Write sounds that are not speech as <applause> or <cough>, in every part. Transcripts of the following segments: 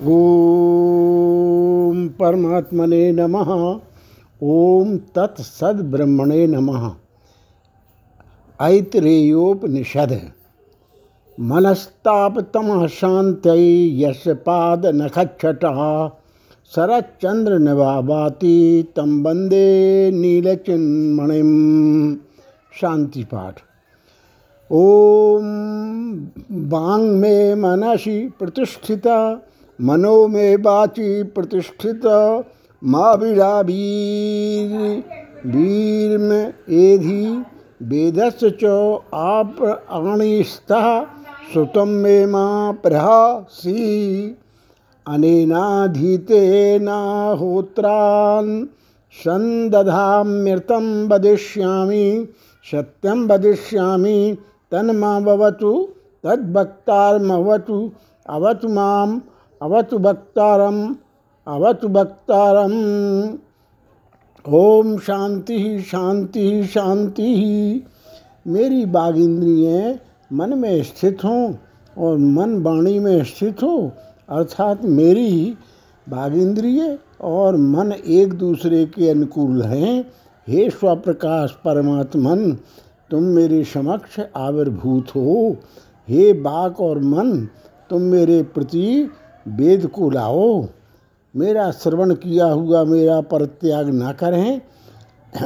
ॐ परमात्मने नमः। ॐ तत्सद्ब्रह्मणे नमः। ऐतरेयोपनिषद। मनस्तापतमः शान्तै यस्य पादनखच्छटः शरच्चन्द्रनवाति तं नीलचिन्मणिं शान्तिपाठ। ॐ वाङ् मे मनसि प्रतिष्ठिता। मनो मे वाचि प्रतिष्ठिता मा वीरावीर वीर में एधि, वेदस्य च आप आणिस्तः श्रुतं मे मा प्रहासी। अनेनाधीतेनाहोत्रान् सन्दधाम्यर्थं वदिष्यामि, सत्यं वदिष्यामि, तन्मा भवतु तद्भक्तारमवतु, अवतु माम् अवतु भक्तारम् अवतु भक्तारम् ओम शांति शांति शांति। मेरी बाघ मन में स्थित हों और मन वाणी में स्थित हो, अर्थात मेरी बाघ इंद्रिय और मन एक दूसरे के अनुकूल हैं। हे स्वप्रकाश परमात्मन, तुम मेरे समक्ष आविर्भूत हो। हे बाक और मन, तुम मेरे प्रति वेद को लाओ। मेरा श्रवण किया हुआ मेरा परित्याग ना करें।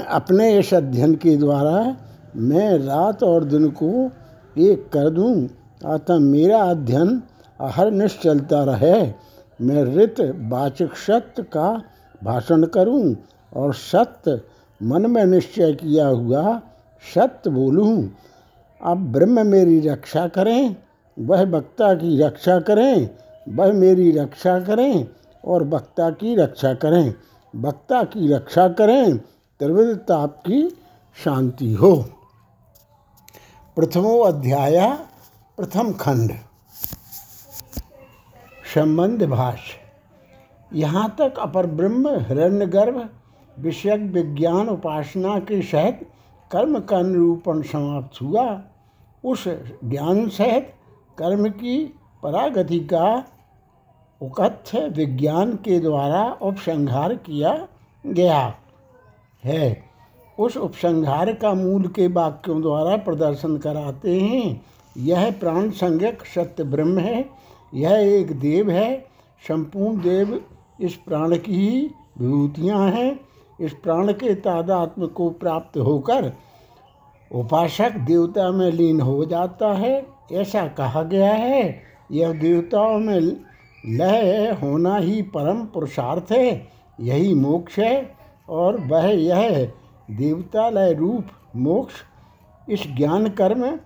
अपने इस अध्ययन के द्वारा मैं रात और दिन को एक कर दूँ। अतः मेरा अध्ययन अहरनिश चलता रहे। मैं ऋत, वाचक, सत्य का भाषण करूँ और सत्य मन में निश्चय किया हुआ सत्य बोलूँ। अब ब्रह्म मेरी रक्षा करें, वह वक्ता की रक्षा करें। वह मेरी रक्षा करें और वक्ता की रक्षा करें। वक्ता की रक्षा करें त्रिविध ताप की शांति हो। प्रथमो अध्याय, प्रथम खंड। संबंध भाष्य। यहाँ तक अपर ब्रह्म, हिरण्यगर्भ, विषयक विज्ञान उपासना के सहित कर्म का निरूपण समाप्त हुआ। उस ज्ञान सहित कर्म की परागति का उकथ्य विज्ञान के द्वारा उपसंहार किया गया है। उस उपसंहार का मूल के वाक्यों द्वारा प्रदर्शन कराते हैं। यह प्राण संज्ञक सत्य ब्रह्म है। यह एक देव है। संपूर्ण देव इस प्राण की ही विभूतियाँ हैं। इस प्राण के तादात्म को प्राप्त होकर उपासक देवता में लीन हो जाता है। ऐसा कहा गया है। यह देवताओं में लय होना ही परम पुरुषार्थ है, यही मोक्ष है, और वह यह देवता लय रूप मोक्ष। इस ज्ञान कर्म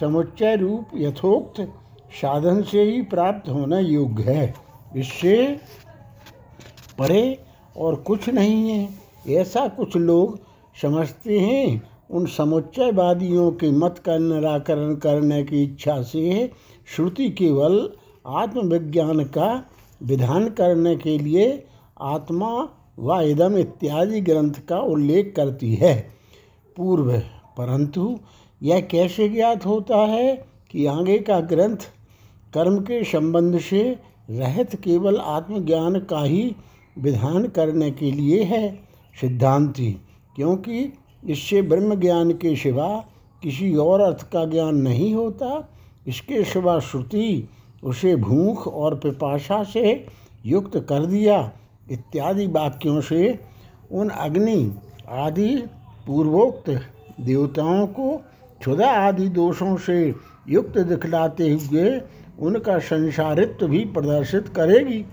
समुच्चय रूप यथोक्त साधन से ही प्राप्त होना योग्य है। इससे परे और कुछ नहीं है। ऐसा कुछ लोग समझते हैं, उन समुच्चयवादियों के मत का निराकरण करने की इच्छा से श्रुति केवल आत्मविज्ञान का विधान करने के लिए आत्मा व इदम इत्यादि ग्रंथ का उल्लेख करती है। पूर्व, परंतु यह कैसे ज्ञात होता है कि आगे का ग्रंथ कर्म के संबंध से रहत केवल आत्मज्ञान का ही विधान करने के लिए है? सिद्धांति, क्योंकि इससे ब्रह्म ज्ञान के सिवा किसी और अर्थ का ज्ञान नहीं होता। इसके सिवा श्रुति उसे भूख और पिपाशा से युक्त कर दिया। इत्यादि वाक्यों से उन अग्नि आदि पूर्वोक्त देवताओं को क्षुदा आदि दोषों से युक्त दिखलाते हुए उनका संसारित्व भी प्रदर्शित करेगी।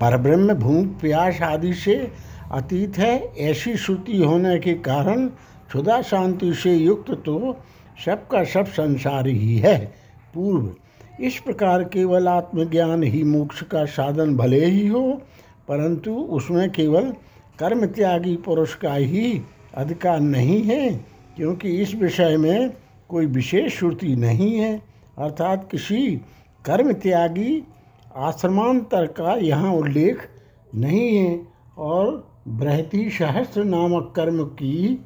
परब्रह्म भूख, प्यास आदि से अतीत है, ऐसी श्रुति होने के कारण क्षुदा शांति से युक्त तो सबका सब संसार ही है। पूर्व इस प्रकार केवल आत्मज्ञान ही मोक्ष का साधन भले ही हो, परंतु उसमें केवल कर्म त्यागी पुरुष का ही अधिकार नहीं है, क्योंकि इस विषय में कोई विशेष श्रुति नहीं है। अर्थात किसी कर्म त्यागी आश्रमांतर का यहाँ उल्लेख नहीं है, और बृहति सहस्त्र नामक कर्म की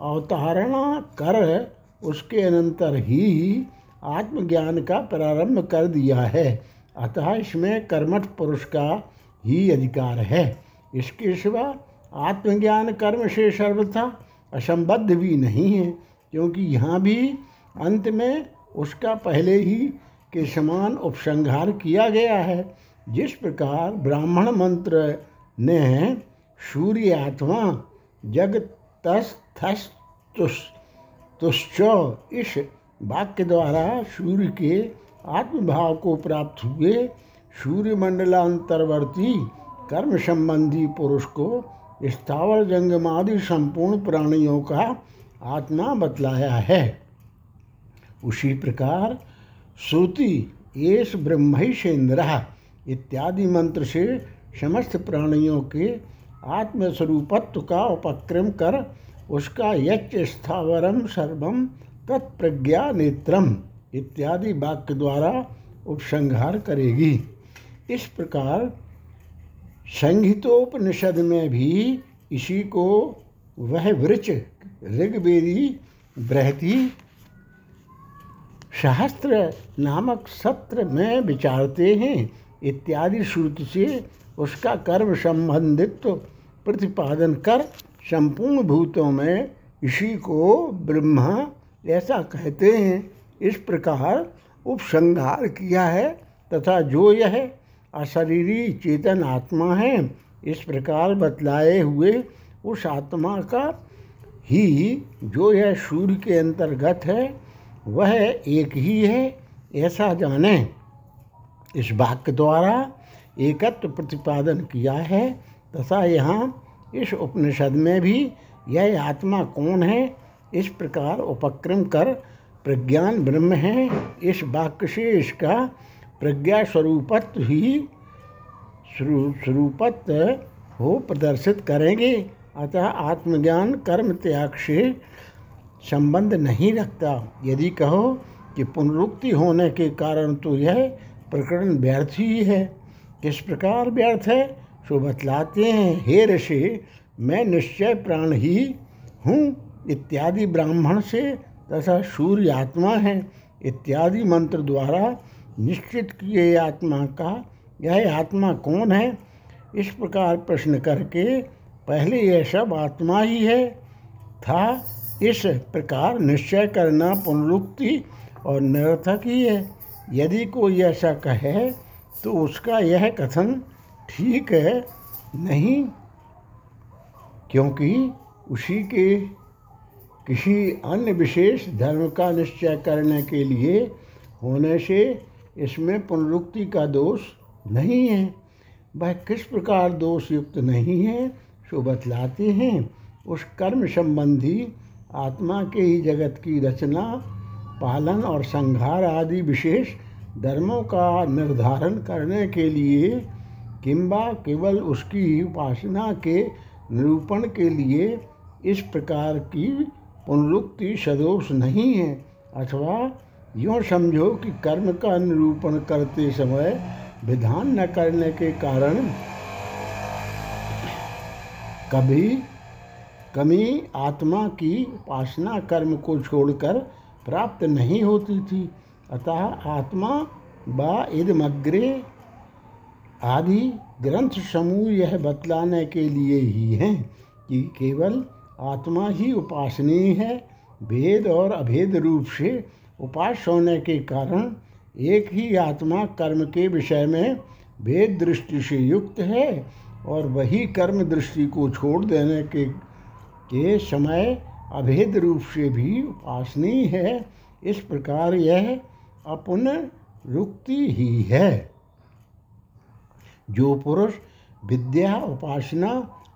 अवतारणा कर उसके अनंतर ही आत्मज्ञान का प्रारंभ कर दिया है। अतः इसमें कर्मठ पुरुष का ही अधिकार है। इसके सिवा आत्मज्ञान कर्म से सर्वथा असंबद्ध भी नहीं है, क्योंकि यहाँ भी अंत में उसका पहले ही के समान उपसंहार किया गया है। जिस प्रकार ब्राह्मण मंत्र ने सूर्य आत्मा जग तस तुश्च इस वाक्य द्वारा सूर्य के आत्मभाव को प्राप्त हुए सूर्य मंडलांतर्वर्ती कर्म संबंधी पुरुष को स्थावर, जंगमादि संपूर्ण प्राणियों का आत्मा बतलाया है। उसी प्रकार श्रुति येष ब्रह्मैशेन्द्र इत्यादि मंत्र से समस्त प्राणियों के आत्मस्वरूपत्व का उपक्रम कर उसका यच स्थावरम, सर्वम तत्प्रज्ञा नेत्रम इत्यादि वाक्य द्वारा उपसंहार करेगी। इस प्रकार संहितोपनिषद में भी इसी को वह वृक्ष ऋग्वेदी बृहति सहस्त्र नामक सत्र में विचारते हैं इत्यादि श्रुति से उसका कर्म संबंधित प्रतिपादन कर संपूर्ण भूतों में इसी को ब्रह्मा ऐसा कहते हैं, इस प्रकार उपसंहार किया है तथा जो यह अशरीरी चेतन आत्मा है, इस प्रकार बतलाए हुए उस आत्मा का ही जो यह सूर्य के अंतर्गत है, वह एक ही है, ऐसा जाने। इस वाक्य द्वारा एकत्व प्रतिपादन किया है तथा यहाँ इस उपनिषद में भी यह आत्मा कौन है इस प्रकार उपक्रम कर प्रज्ञान ब्रह्म है। इस वाक्य से इसका प्रज्ञा स्वरूपत्व ही स्वरूपत्व हो प्रदर्शित करेंगे। अतः आत्मज्ञान, कर्म त्याग से संबंध नहीं रखता। यदि कहो कि पुनरुक्ति होने के कारण तो यह प्रकरण व्यर्थ ही है। किस प्रकार व्यर्थ है? सो बतलाते हैं। हे ऋषि, मैं निश्चय प्राण ही हूँ। इत्यादि ब्राह्मण से तथा सूर्य आत्मा है, इत्यादि मंत्र द्वारा निश्चित किए आत्मा का, यह आत्मा कौन है? इस प्रकार प्रश्न करके पहले यह सब आत्मा ही है। था, इस प्रकार निश्चय करना पुनरुक्ति और निरर्थक ही है। यदि कोई ऐसा कहे तो उसका यह कथन ठीक है नहीं, क्योंकि उसी के किसी अन्य विशेष धर्म का निश्चय करने के लिए होने से इसमें पुनरुक्ति का दोष नहीं है। वह किस प्रकार दोष युक्त नहीं है, सो बतलाते हैं। उस कर्म संबंधी आत्मा के ही जगत की रचना, पालन और संहार आदि विशेष धर्मों का निर्धारण करने के लिए किंबा केवल उसकी उपासना के निरूपण के लिए इस प्रकार की पुनरुक्ति सदोष नहीं है। अथवा यूँ समझो कि कर्म का निरूपण करते समय विधान न करने के कारण कभी कमी आत्मा की उपासना कर्म को छोड़कर प्राप्त नहीं होती थी। अतः आत्मा व इदमग्रे आदि ग्रंथ समूह यह बतलाने के लिए ही हैं कि केवल आत्मा ही उपासनीय है। भेद और अभेद रूप से उपास होने के कारण एक ही आत्मा कर्म के विषय में भेद दृष्टि से युक्त है और वही कर्म दृष्टि को छोड़ देने के के समय अभेद रूप से भी उपासनीय है। इस प्रकार यह अपन रुक्ति ही है। जो पुरुष विद्या उपासना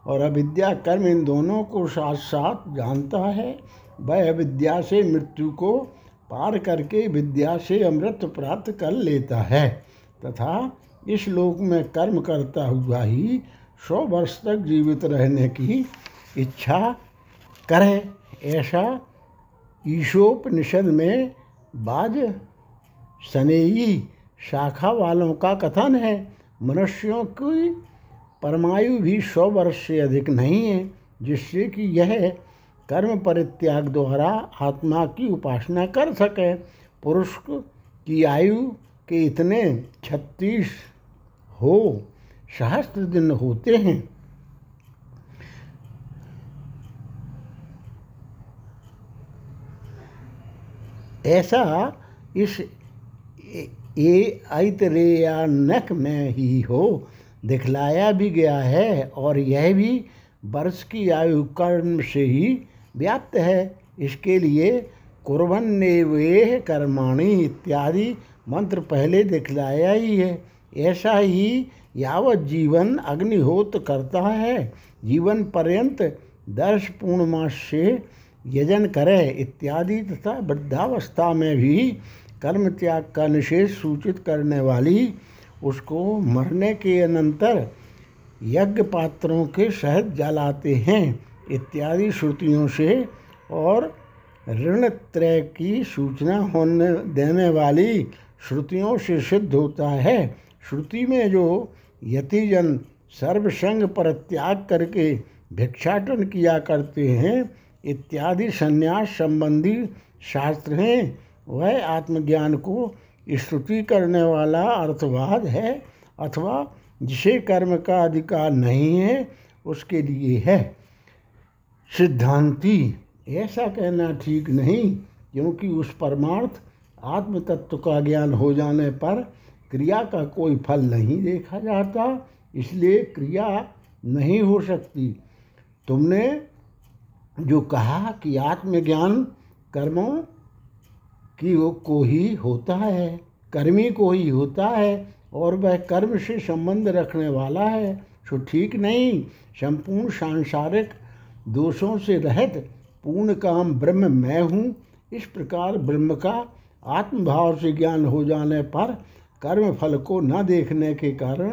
और अविद्या कर्म इन दोनों को साथ साथ जानता है। वह अविद्या से मृत्यु को पार करके विद्या से अमृत प्राप्त कर लेता है तथा इस लोक में कर्म करता हुआ ही सौ वर्ष तक जीवित रहने की इच्छा करे। ऐसा ईशोपनिषद में बाज सनेई शाखा वालों का कथन है। मनुष्यों की परमायु भी सौ वर्ष से अधिक नहीं है, जिससे कि यह कर्म परित्याग द्वारा आत्मा की उपासना कर सके। पुरुष की आयु के इतने छत्तीस हो, सहस्त्र दिन होते हैं। ऐसा इस ये ऐतरेयानक में ही हो दिखलाया भी गया है और यह भी वर्ष की आयु कर्म से ही व्याप्त है। इसके लिए कुर्बन ने वे कर्माणी इत्यादि मंत्र पहले दिखलाया ही है। ऐसा ही यावत जीवन अग्निहोत्र करता है। जीवन पर्यंत दर्श पूर्णमास से यजन करे इत्यादि तथा वृद्धावस्था में भी कर्म त्याग का निषेध सूचित करने वाली उसको मरने के अनंतर यज्ञ पात्रों के शहद जलाते हैं, इत्यादि श्रुतियों से, और ऋण त्रय की सूचना होने देने वाली श्रुतियों से सिद्ध होता है। श्रुति में जो यतिजन सर्वसंग पर त्याग करके भिक्षाटन किया करते हैं, इत्यादि संन्यास संबंधी शास्त्र हैं, वह आत्मज्ञान को स्तुति करने वाला अर्थवाद है अथवा जिसे कर्म का अधिकार नहीं है, उसके लिए है। सिद्धांति, ऐसा कहना ठीक नहीं, क्योंकि उस परमार्थ आत्म तत्व का ज्ञान हो जाने पर क्रिया का कोई फल नहीं देखा जाता, इसलिए क्रिया नहीं हो सकती। तुमने जो कहा कि आत्मज्ञान कर्मों की को ही होता है, कर्मी को ही होता है, और वह कर्म से संबंध रखने वाला है। सो ठीक नहीं, संपूर्ण सांसारिक दोषों से रहित पूर्ण काम ब्रह्म मैं हूँ। इस प्रकार ब्रह्म का आत्मभाव से ज्ञान हो जाने पर कर्म फल को न देखने के कारण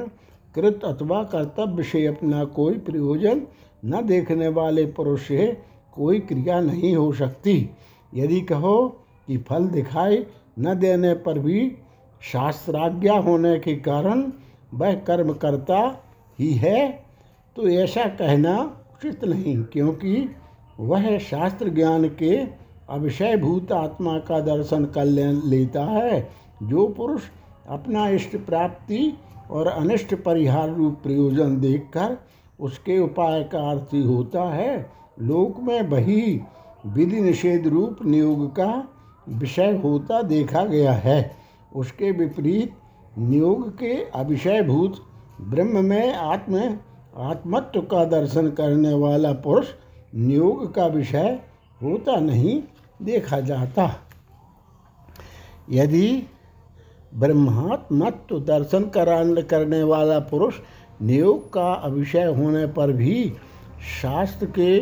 कृत अथवा कर्तव्य से अपना कोई प्रयोजन न देखने वाले पुरुष से कोई क्रिया नहीं हो सकती। यदि कहो कि फल दिखाई न देने पर भी शास्त्राज्ञा होने के कारण वह कर्म करता ही है। तो ऐसा कहना उचित नहीं, क्योंकि वह शास्त्र ज्ञान के अविषयभूत आत्मा का दर्शन कर लेता है। जो पुरुष अपना इष्ट प्राप्ति और अनिष्ट परिहार रूप प्रयोजन देखकर उसके उपाय का अर्थी होता है, लोक में वही विधि निषेध रूप नियोग का विषय होता देखा गया है। उसके विपरीत नियोग के अविषयभूत, ब्रह्म में आत्म, आत्मत्व का दर्शन करने वाला पुरुष नियोग का विषय होता नहीं देखा जाता। यदि ब्रह्मात्मत्व दर्शन कराने करने वाला पुरुष नियोग का अभिषय होने पर भी शास्त्र के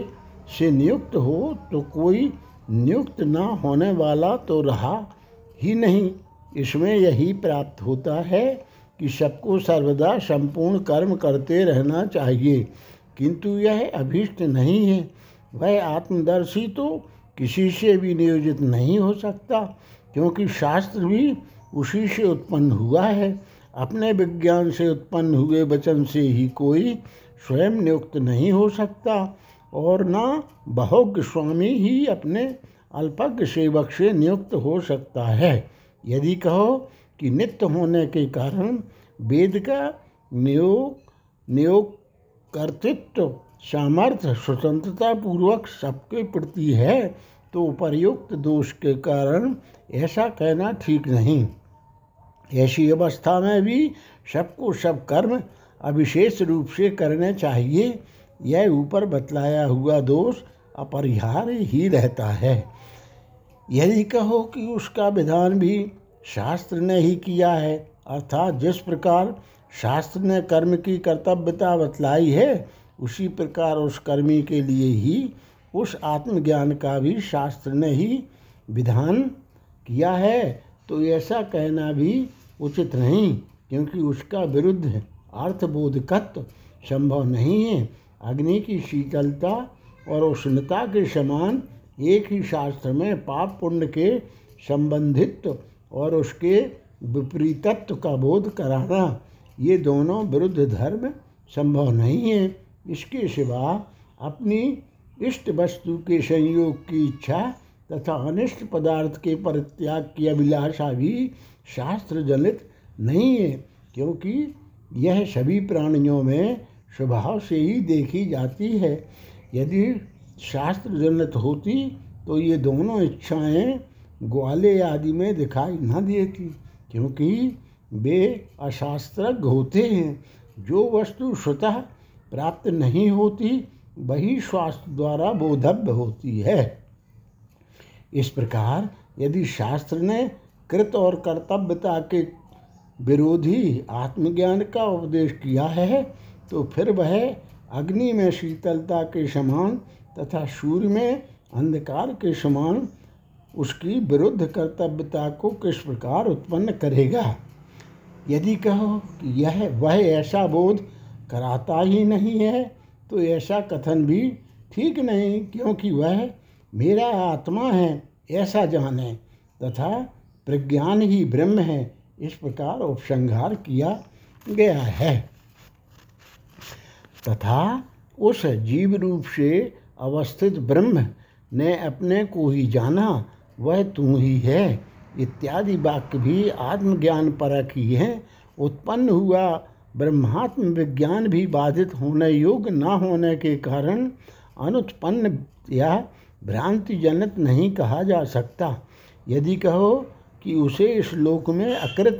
से नियुक्त हो तो कोई नियुक्त न होने वाला तो रहा ही नहीं। इसमें यही प्राप्त होता है कि सबको सर्वदा संपूर्ण कर्म करते रहना चाहिए, किंतु यह अभीष्ट नहीं है। वह आत्मदर्शी तो किसी से भी नियोजित नहीं हो सकता, क्योंकि शास्त्र भी उसी से उत्पन्न हुआ है। अपने विज्ञान से उत्पन्न हुए वचन से ही कोई स्वयं नियुक्त नहीं हो सकता। और न बहुज्ञ स्वामी ही अपने अल्पज्ञ सेवक से नियुक्त हो सकता है। यदि कहो कि नित्य होने के कारण वेद का नियोग नियोग कर्तृत्व, सामर्थ्य, स्वतंत्रता पूर्वक सबके प्रति है तो उपर्युक्त दोष के कारण ऐसा कहना ठीक नहीं। ऐसी अवस्था में भी सबको सब कर्म अविशेष रूप से करने चाहिए। यह ऊपर बतलाया हुआ दोष अपरिहार्य ही रहता है। यदि कहो कि उसका विधान भी शास्त्र ने ही किया है, अर्थात जिस प्रकार शास्त्र ने कर्म की कर्तव्यता बतलाई है, उसी प्रकार उस कर्मी के लिए ही उस आत्मज्ञान का भी शास्त्र ने ही विधान किया है। तो ऐसा कहना भी उचित नहीं, क्योंकि उसका विरुद्ध अर्थबोधकत्व संभव नहीं है। अग्नि की शीतलता और उष्णता के समान एक ही शास्त्र में पाप पुण्य के संबंधित और उसके विपरीतत्व का बोध कराना, ये दोनों विरुद्ध धर्म संभव नहीं है। इसके सिवा अपनी इष्ट वस्तु के संयोग की इच्छा तथा अनिष्ट पदार्थ के परित्याग की अभिलाषा भी शास्त्र जनित नहीं है, क्योंकि यह सभी प्राणियों में स्वभाव से ही देखी जाती है। यदि शास्त्र जनित होती तो ये दोनों इच्छाएँ ग्वाले आदि में दिखाई न देती, क्योंकि वे अशास्त्रज्ञ होते हैं। जो वस्तु स्वतः प्राप्त नहीं होती, वही स्वास्थ्य द्वारा बोधव्य होती है। इस प्रकार यदि शास्त्र ने कृत और कर्तव्यता के विरोधी आत्मज्ञान का उपदेश किया है तो फिर वह अग्नि में शीतलता के समान तथा सूर्य में अंधकार के समान उसकी विरुद्ध कर्तव्यता को किस प्रकार उत्पन्न करेगा? यदि कहो कि यह, वह ऐसा बोध कराता ही नहीं है तो ऐसा कथन भी ठीक नहीं, क्योंकि वह मेरा आत्मा है, ऐसा जाने तथा प्रज्ञान ही ब्रह्म है, इस प्रकार उपसंहार किया गया है। तथा उस जीव रूप से अवस्थित ब्रह्म ने अपने को ही जाना, वह तू ही है। इत्यादि वाक्य भी आत्मज्ञान परक ही है। उत्पन्न हुआ ब्रह्मात्म विज्ञान भी बाधित होने योग्य न होने के कारण अनुत्पन्न या भ्रांति जनित नहीं कहा जा सकता। यदि कहो कि उसे इस लोक में अकृत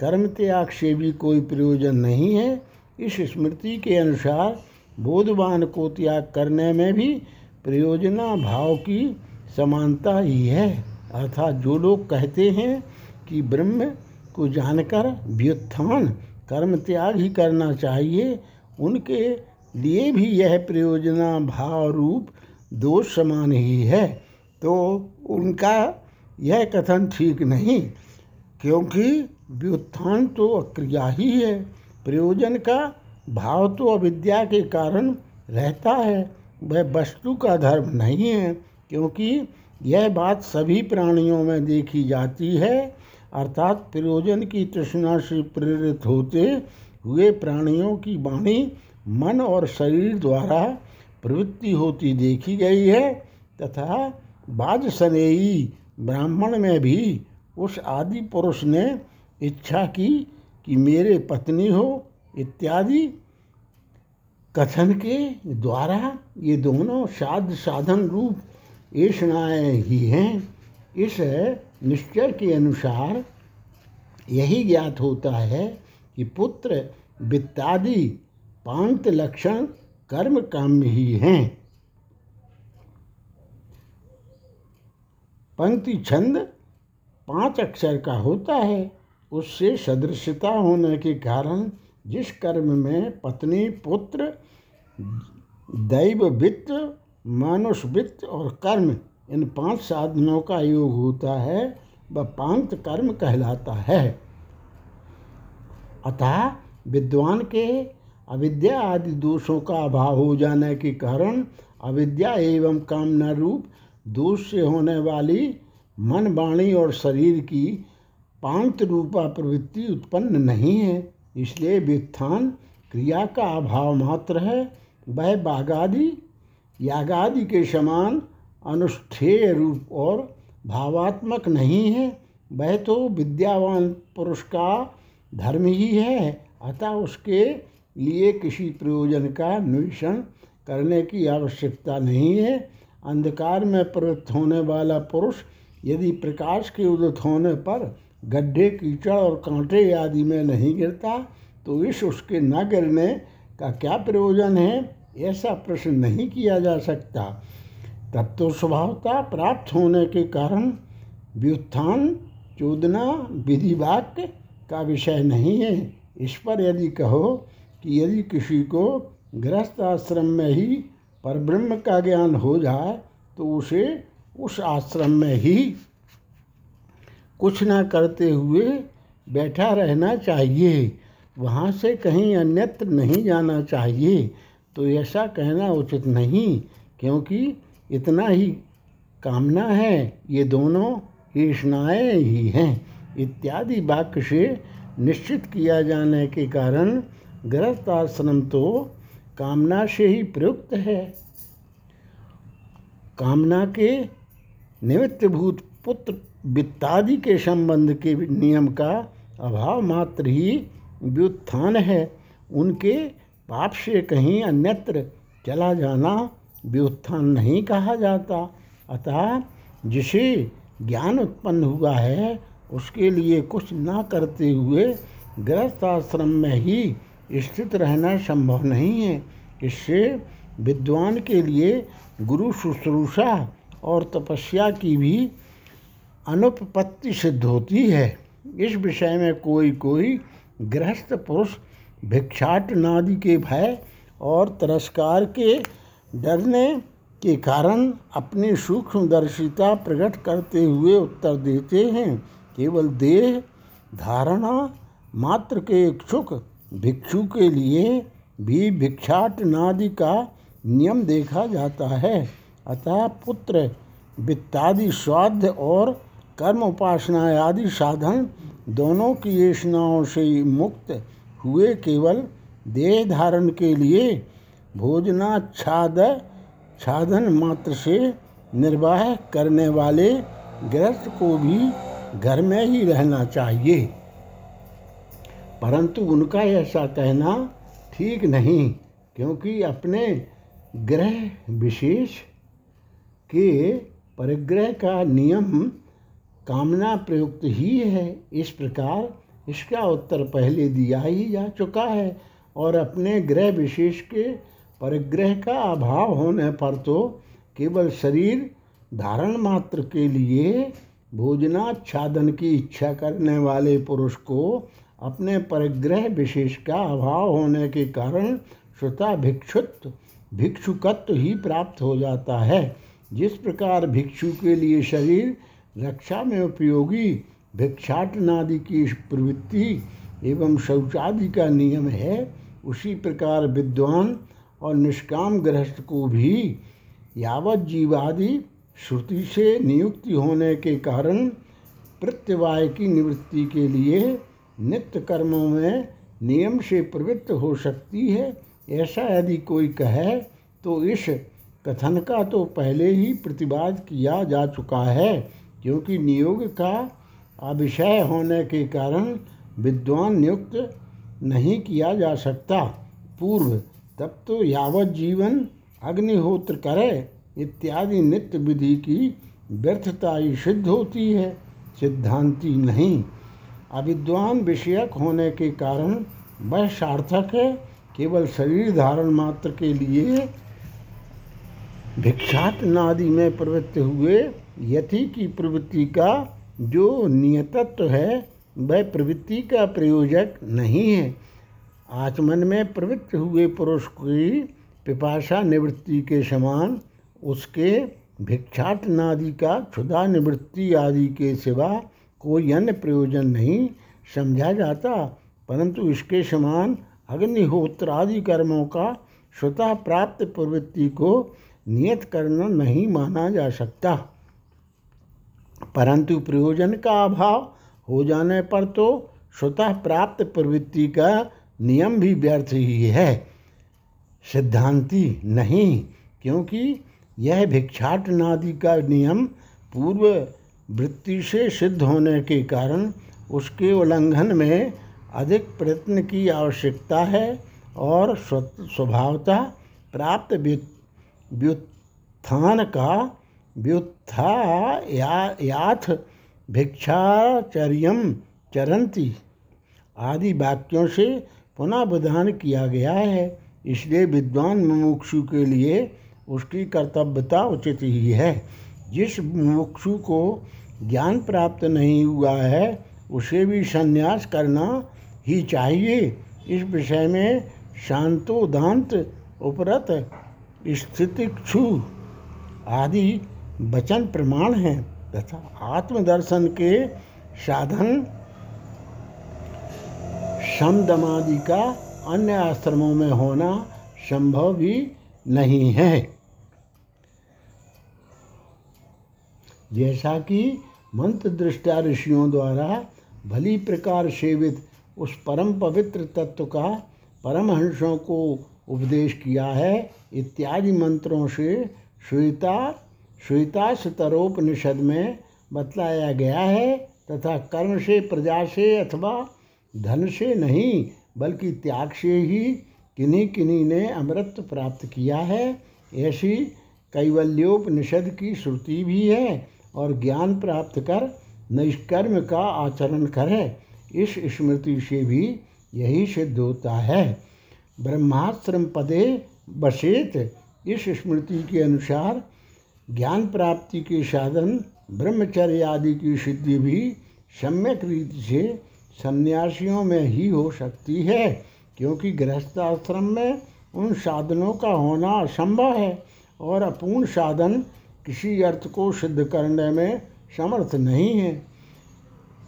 कर्म त्याग से भी कोई प्रयोजन नहीं है इस स्मृति के अनुसार बोधवान को त्याग करने में भी प्रयोजना भाव की समानता ही है। अर्थात जो लोग कहते हैं कि ब्रह्म को जानकर व्युत्थान, कर्म त्याग ही करना चाहिए, उनके लिए भी यह प्रयोजना भाव रूप दोष समान ही है। तो उनका यह कथन ठीक नहीं, क्योंकि व्युत्थान तो अक्रिया ही है। प्रयोजन का भाव तो अविद्या के कारण रहता है। वह वस्तु का धर्म नहीं है, क्योंकि यह बात सभी प्राणियों में देखी जाती है। अर्थात प्रयोजन की तृष्णा से प्रेरित होते हुए प्राणियों की वाणी मन और शरीर द्वारा प्रवृत्ति होती देखी गई है, तथा बाजसनेयी ब्राह्मण में भी उस आदि पुरुष ने इच्छा की कि मेरे पत्नी हो, इत्यादि कथन के द्वारा ये दोनों साध साधन रूप ऐषणाएँ ही हैं। इस निश्चय के अनुसार यही ज्ञात होता है कि पुत्र वित्तादि पांत लक्षण कर्म काम्य ही हैं। पंक्ति छंद पाँच अक्षर का होता है। उससे सदृशता होने के कारण जिस कर्म में पत्नी, पुत्र दैव वित्त मानुष वित्त और कर्म, इन पाँच साधनों का योग होता है, वह पाँच कर्म कहलाता है। अतः विद्वान के अविद्या आदि दोषों का अभाव हो जाने के कारण अविद्या एवं कामना रूप दोष से होने वाली मन वाणी और शरीर की पांत रूपा प्रवृत्ति उत्पन्न नहीं है, इसलिए व्युत्थान क्रिया का अभाव मात्र है, वह बागादि, यागादि के समान अनुष्ठेय रूप और भावात्मक नहीं है, वह तो विद्यावान पुरुष का धर्म ही है, अतः उसके लिए किसी प्रयोजन का अन्वेषण करने की आवश्यकता नहीं है। अंधकार में प्रवृत्त होने वाला पुरुष यदि प्रकाश के उदित होने पर गड्ढे, कीचड़ और कांटे आदि में नहीं गिरता तो इस उसके न गिरने का क्या प्रयोजन है? ऐसा प्रश्न नहीं किया जा सकता। तब तो स्वभावता प्राप्त होने के कारण व्युत्थान, चोदना विधि वाक्य का विषय नहीं है। इस पर यदि कहो कि यदि किसी को गृहस्थ आश्रम में ही परब्रह्म का ज्ञान हो जाए तो उसे उस आश्रम में ही कुछ ना करते हुए बैठा रहना चाहिए। वहाँ से कहीं अन्यत्र नहीं जाना चाहिए। तो ऐसा कहना उचित नहीं, क्योंकि इतना ही कामना है। ये दोनों ईष्णाएँ ही हैं। इत्यादि वाक्य से निश्चित किया जाने के कारण गृहस्थ आश्रम तो कामना से ही प्रयुक्त है। कामना के निमित्तभूत पुत्र वित्तादि के संबंध के नियम का अभाव मात्र ही व्युत्थान है। उनके पाप से कहीं अन्यत्र चला जाना व्युत्थान नहीं कहा जाता। अतः जिसे ज्ञान उत्पन्न हुआ है, उसके लिए कुछ ना करते हुए गृहस्थ आश्रम में ही स्थित रहना संभव नहीं है। इससे विद्वान के लिए गुरु शुश्रूषा और तपस्या की भी अनुपपत्ति सिद्ध होती है। इस विषय में कोई कोई गृहस्थ पुरुष भिक्षाट नादि के भय और तिरस्कार के डरने के कारण अपनी सूक्ष्मदर्शिता प्रकट करते हुए उत्तर देते हैं। केवल देह, धारणा, मात्र के इच्छुक भिक्षु के लिए भी भिक्षाट नादि का नियम देखा जाता है। अतः पुत्र, वित्तादि स्वाध्य और कर्म उपासना आदि साधन दोनों की येषणाओं से मुक्त हुए केवल देह धारण के लिए भोजनाच्छाद छादन मात्र से निर्वाह करने वाले गृहस्थ को भी घर में ही रहना चाहिए। परंतु उनका ऐसा कहना ठीक नहीं, क्योंकि अपने ग्रह विशेष के परिग्रह का नियम कामना प्रयुक्त ही है। इस प्रकार इसका उत्तर पहले दिया ही जा चुका है और अपने ग्रह विशेष के परिग्रह का अभाव होने पर तो केवल शरीर धारण मात्र के लिए भोजनाच्छादन की इच्छा करने वाले पुरुष को अपने परिग्रह विशेष का अभाव होने के कारण श्रुता भिक्षुत्व भिक्षुकत्व ही प्राप्त हो जाता है। जिस प्रकार भिक्षु के लिए शरीर रक्षा में उपयोगी, भिक्षाटनादि की प्रवृत्ति एवं शौचादि का नियम है, उसी प्रकार विद्वान और निष्काम गृहस्थ को भी यावत जीवादि श्रुति से नियुक्ति होने के कारण प्रत्यवाय की निवृत्ति के लिए नित्य कर्मों में नियम से प्रवृत्त हो सकती है। ऐसा यदि कोई कहे तो इस कथन का तो पहले ही प्रतिवाद किया जा चुका है। क्योंकि नियोग का अभिषय होने के कारण विद्वान नियुक्त नहीं किया जा सकता। पूर्व, तब तो यावत जीवन अग्निहोत्र करे इत्यादि नित्य विधि की व्यर्थता ही सिद्ध होती है, सिद्धांति नहीं। अविद्वान विषयक होने के कारण वह सार्थक है, केवल शरीर धारण मात्र के लिए भिक्षाट नादि में प्रवृत्त हुए यति की प्रवृत्ति का जो नियतत्व है, वह प्रवृत्ति का प्रयोजक नहीं है। आचमन में प्रवृत्त हुए पुरुष की पिपाशा निवृत्ति के समान उसके भिक्षाट नादि का क्षुदा निवृत्ति आदि के सिवा कोई अन्य प्रयोजन नहीं समझा जाता, परंतु इसके समान अग्निहोत्र आदि कर्मों का स्वतः प्राप्त प्रवृत्ति को नियत करना नहीं माना जा सकता। परंतु प्रयोजन का अभाव हो जाने पर तो स्वतः प्राप्त प्रवृत्ति का नियम भी व्यर्थ ही है। सिद्धांति नहीं, क्योंकि यह भिक्षाट नादि का नियम पूर्व वृत्ति से सिद्ध होने के कारण उसके उल्लंघन में अधिक प्रयत्न की आवश्यकता है और स्वभावतः प्राप्त व्युत्थान का व्युत्था या, याथ भिक्षाचर्यम चरंती आदि वाक्यों से पुनः विधान किया गया है। इसलिए विद्वान मुमुक्षु के लिए उसकी कर्तव्यता उचित ही है। जिस मुमुक्षु को ज्ञान प्राप्त नहीं हुआ है उसे भी संन्यास करना ही चाहिए। इस विषय में शांतोदांत उपरत स्थितिक्षु आदि वचन प्रमाण है, तथा आत्मदर्शन के साधन, समदमादि का अन्य आश्रमों में होना संभव भी नहीं है। जैसा कि मंत्र दृष्टा ऋषियों द्वारा भली प्रकार सेवित उस परम पवित्र तत्व का परमहंसों को उपदेश किया है, इत्यादि मंत्रों से श्वेता श्वेताशतरोपनिषद में बतलाया गया है तथा कर्म से, प्रजा से अथवा धन से नहीं, बल्कि त्याग से ही किन्हीं किन्हीं ने अमृत प्राप्त किया है। ऐसी कैवल्योपनिषद की श्रुति भी है और ज्ञान प्राप्त कर निष्कर्म का आचरण करे इस स्मृति से भी यही सिद्ध होता है। ब्रह्माश्रम पदे बसेत इस स्मृति के अनुसार ज्ञान प्राप्ति के साधन, ब्रह्मचर्य आदि की सिद्धि भी सम्यक रीति से सन्यासियों में ही हो सकती है, क्योंकि गृहस्थाश्रम में उन साधनों का होना असंभव है और अपूर्ण साधन किसी अर्थ को सिद्ध करने में समर्थ नहीं है।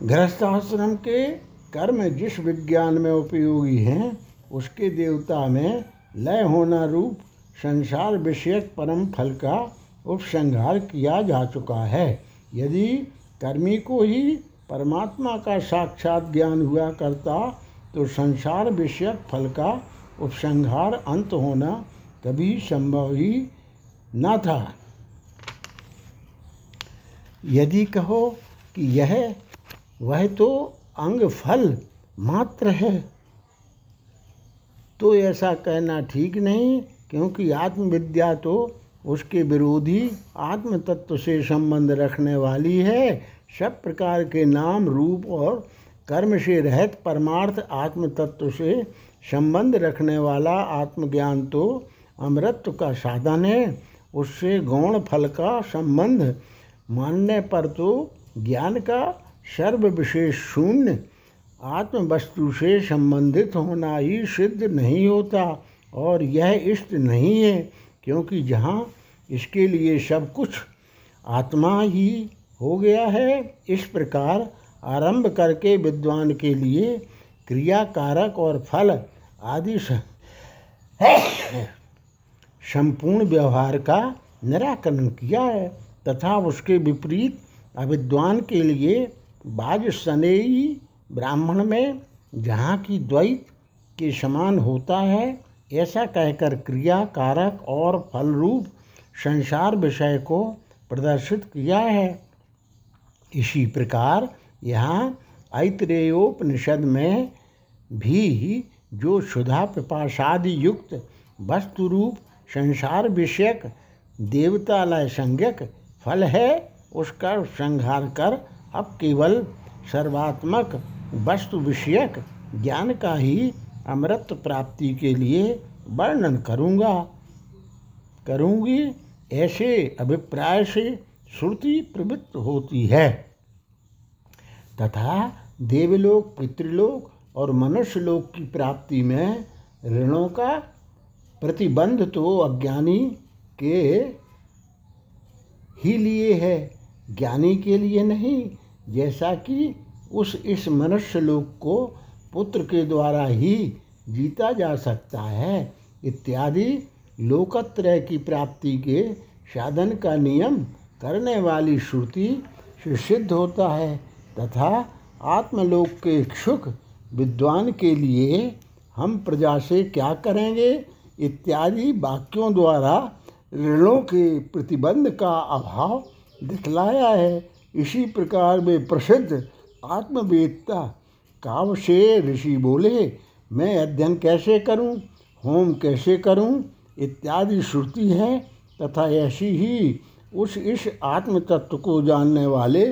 गृहस्थाश्रम के कर्म जिस विज्ञान में उपयोगी हैं, उसके देवता में लय होना रूप संसार विषयक परम फल का उपसंहार किया जा चुका है। यदि कर्मी को ही परमात्मा का साक्षात ज्ञान हुआ करता तो संसार विषयक फल का उपसंहार अंत होना कभी संभव ही न था। यदि कहो कि यह, वह तो अंग फल मात्र है तो ऐसा कहना ठीक नहीं, क्योंकि आत्मविद्या तो उसके विरोधी आत्म तत्व से संबंध रखने वाली है। सब प्रकार के नाम, रूप और कर्म से रहित परमार्थ आत्म तत्व से संबंध रखने वाला आत्मज्ञान तो अमृत का साधन है। उससे गौण फल का संबंध मानने पर तो ज्ञान का सर्व विशेष शून्य आत्म वस्तु से संबंधित होना ही सिद्ध नहीं होता और यह इष्ट नहीं है क्योंकि जहाँ इसके लिए सब कुछ आत्मा ही हो गया है, इस प्रकार आरंभ करके विद्वान के लिए क्रिया कारक और फल आदि संपूर्ण व्यवहार का निराकरण किया है, तथा उसके विपरीत अविद्वान के लिए बाज सनेई ब्राह्मण में जहाँ की द्वैत के समान होता है ऐसा कहकर क्रिया कारक और फल रूप संसार विषय को प्रदर्शित किया है। इसी प्रकार यहाँ ऐतरेयोपनिषद में भी जो सुधा पिपाशादि युक्त वस्तु रूप संसार विषयक देवतालय संज्ञक फल है, उसका संहार कर अब केवल सर्वात्मक वस्तु विषयक ज्ञान का ही अमृत प्राप्ति के लिए वर्णन करूँगा। करूँगी, ऐसे अभिप्राय से श्रुति प्रवृत्त होती है। तथा देवलोक, पितृलोक और मनुष्य लोक की प्राप्ति में ऋणों का प्रतिबंध तो अज्ञानी के ही लिए है। ज्ञानी के लिए नहीं, जैसा कि उस इस मनुष्य लोक को पुत्र के द्वारा ही जीता जा सकता है। इत्यादि लोकत्रय की प्राप्ति के साधन का नियम करने वाली श्रुति से सिद्ध होता है तथा आत्मलोक के इच्छुक विद्वान के लिए हम प्रजा से क्या करेंगे इत्यादि वाक्यों द्वारा ऋणों के प्रतिबंध का अभाव दिखलाया है। इसी प्रकार वे प्रसिद्ध आत्मवेदता से ऋषि बोले मैं अध्ययन कैसे करूँ, होम कैसे करूँ? इत्यादि श्रुति है तथा ऐसी ही उस इस आत्म तत्व को जानने वाले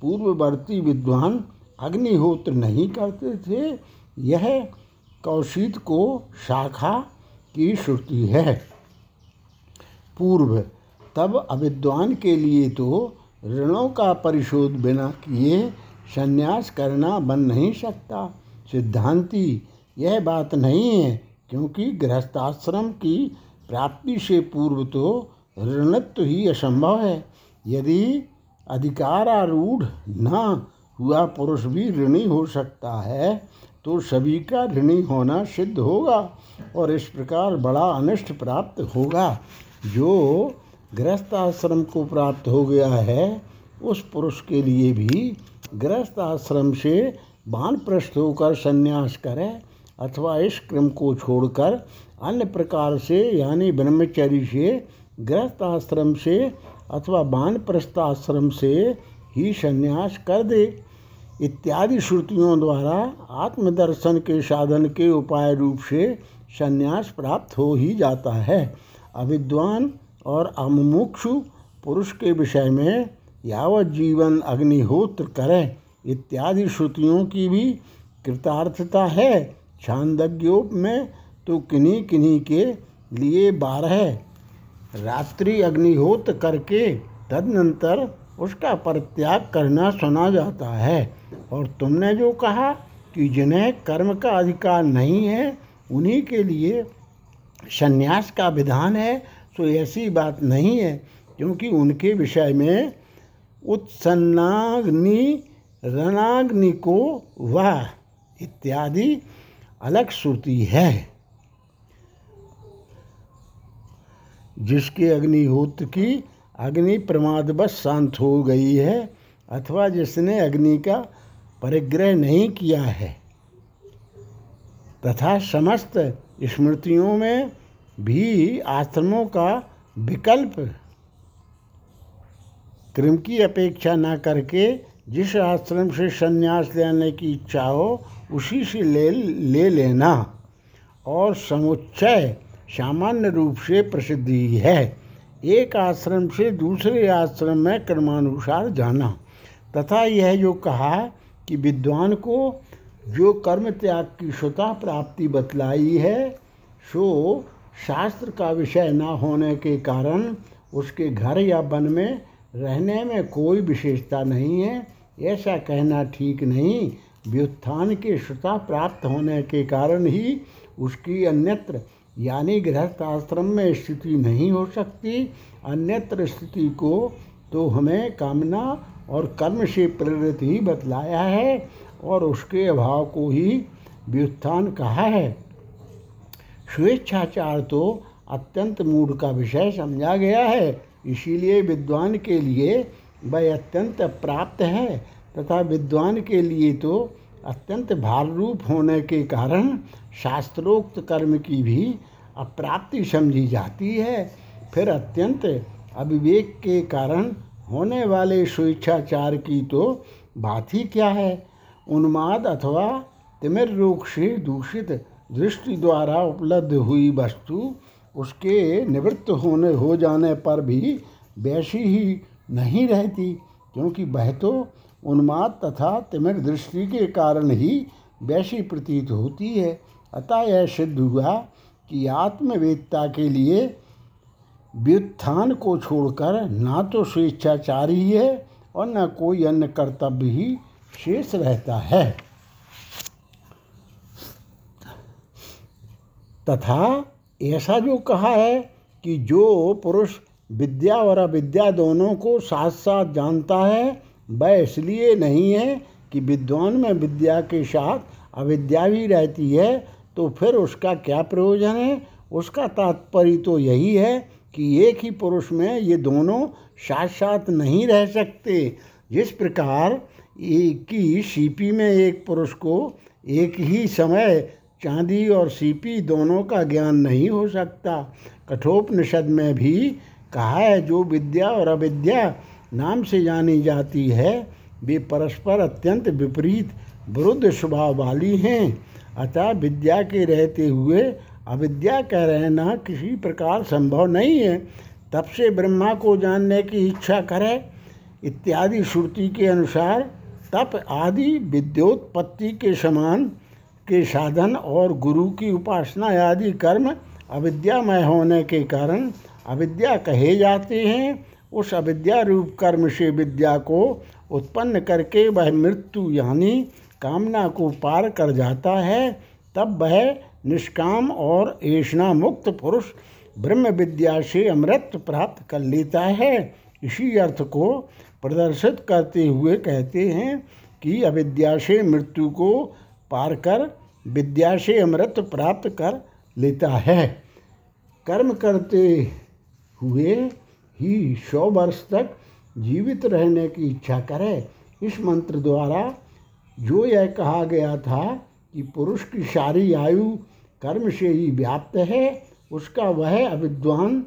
पूर्ववर्ती विद्वान अग्निहोत्र नहीं करते थे। यह कौशित को शाखा की श्रुति है। पूर्व तब अविद्वान के लिए तो ऋणों का परिशोध बिना किए संन्यास करना बन नहीं सकता। सिद्धांति, यह बात नहीं है, क्योंकि गृहस्थाश्रम की प्राप्ति से पूर्व तो ऋणत्व ही असंभव है। यदि अधिकारारूढ़ न हुआ पुरुष भी ऋणी हो सकता है तो सभी का ऋणी होना सिद्ध होगा और इस प्रकार बड़ा अनिष्ट प्राप्त होगा। जो गृहस्थ आश्रम को प्राप्त हो गया है, उस पुरुष के लिए भी गृहस्थ आश्रम से प्रस्थ होकर संन्यास करे अथवा इस क्रम को छोड़कर अन्य प्रकार से, यानी ब्रह्मचर्य से गृहस्थ आश्रम से अथवा वानप्रस्थ आश्रम से ही संन्यास कर दे। इत्यादि श्रुतियों द्वारा आत्मदर्शन के साधन के उपाय रूप से संन्यास प्राप्त हो ही जाता है। अविद्वान और अमुमुक्षु पुरुष के विषय में यावत जीवन अग्निहोत्र करें, इत्यादि श्रुतियों की भी कृतार्थता है। छांदज्ञोप में तो किन्हीं किन्हीं के लिए बारह रात्रि अग्निहोत्र करके तदनंतर उसका परित्याग करना सुना जाता है। और तुमने जो कहा कि जिन्हें कर्म का अधिकार नहीं है, उन्हीं के लिए संन्यास का विधान है तो ऐसी बात नहीं है, क्योंकि उनके विषय में उत्सन्नाग्नि रणाग्नि को वह इत्यादि अलग श्रुति है। जिसके अग्निहोत्र की अग्नि प्रमादवश शांत हो गई है अथवा जिसने अग्नि का परिग्रह नहीं किया है। तथा समस्त स्मृतियों में भी आश्रमों का विकल्प क्रम की अपेक्षा न करके जिस आश्रम से संन्यास लेने की इच्छा हो, उसी से ले ले लेना। और समुच्चय सामान्य रूप से प्रसिद्धि है। एक आश्रम से दूसरे आश्रम में क्रमानुसार जाना। तथा यह जो कहा कि विद्वान को जो कर्म त्याग की स्वतः प्राप्ति बतलाई है, सो शास्त्र का विषय न होने के कारण उसके घर या वन में रहने में कोई विशेषता नहीं है। ऐसा कहना ठीक नहीं। व्युत्थान के स्वतः प्राप्त होने के कारण ही उसकी अन्यत्र, यानी गृहस्थ आश्रम में स्थिति नहीं हो सकती। अन्यत्र स्थिति को तो हमें कामना और कर्म से प्रेरित ही बतलाया है और उसके अभाव को ही व्युत्थान कहा है। स्वेच्छाचार तो अत्यंत मूड का विषय समझा गया है। इसीलिए विद्वान के लिए वह अत्यंत प्राप्त है तथा विद्वान के लिए तो अत्यंत भार रूप होने के कारण शास्त्रोक्त कर्म की भी अप्राप्ति समझी जाती है। फिर अत्यंत अविवेक के कारण होने वाले स्वेच्छाचार की तो बात ही क्या है? उन्माद अथवा तिमिर रोग से दूषित दृष्टि द्वारा उपलब्ध हुई वस्तु उसके निवृत्त होने, हो जाने पर भी वैसी ही नहीं रहती, क्योंकि वह तो उन्माद तथा तिमिर दृष्टि के कारण ही वैसी प्रतीत होती है। अतः यह सिद्ध हुआ कि आत्मवेदता के लिए व्युत्थान को छोड़कर ना तो स्वेच्छाचारी है और न कोई अन्य कर्तव्य ही शेष रहता है। तथा ऐसा जो कहा है कि जो पुरुष विद्या और अविद्या दोनों को साथ साथ जानता है, वह इसलिए नहीं है कि विद्वान में विद्या के साथ अविद्या भी रहती है तो फिर उसका क्या प्रयोजन है? उसका तात्पर्य तो यही है कि एक ही पुरुष में ये दोनों साथ साथ नहीं रह सकते। जिस प्रकार ही सीपी में एक पुरुष को एक ही समय चांदी और सीपी दोनों का ज्ञान नहीं हो सकता। कठोपनिषद में भी कहा है, जो विद्या और अविद्या नाम से जानी जाती है, वे परस्पर अत्यंत विपरीत विरुद्ध स्वभाव वाली हैं। अतः विद्या के रहते हुए अविद्या का रहना किसी प्रकार संभव नहीं है। तब से ब्रह्मा को जानने की इच्छा करे। इत्यादि श्रुति के अनुसार तप आदि विद्योत्पत्ति के समान के साधन और गुरु की उपासना आदि कर्म अविद्यामय होने के कारण अविद्या कहे जाते हैं। उस अविद्या रूप कर्म से विद्या को उत्पन्न करके वह मृत्यु यानी कामना को पार कर जाता है। तब वह निष्काम और ऐषणा मुक्त पुरुष ब्रह्म विद्या से अमृत प्राप्त कर लेता है। इसी अर्थ को प्रदर्शित करते हुए कहते हैं कि अविद्या से मृत्यु को पार कर विद्या से अमृत प्राप्त कर लेता है। कर्म करते हुए ही सौ वर्ष तक जीवित रहने की इच्छा करे। इस मंत्र द्वारा जो यह कहा गया था कि पुरुष की सारी आयु कर्म से ही व्याप्त है, उसका वह अविद्वान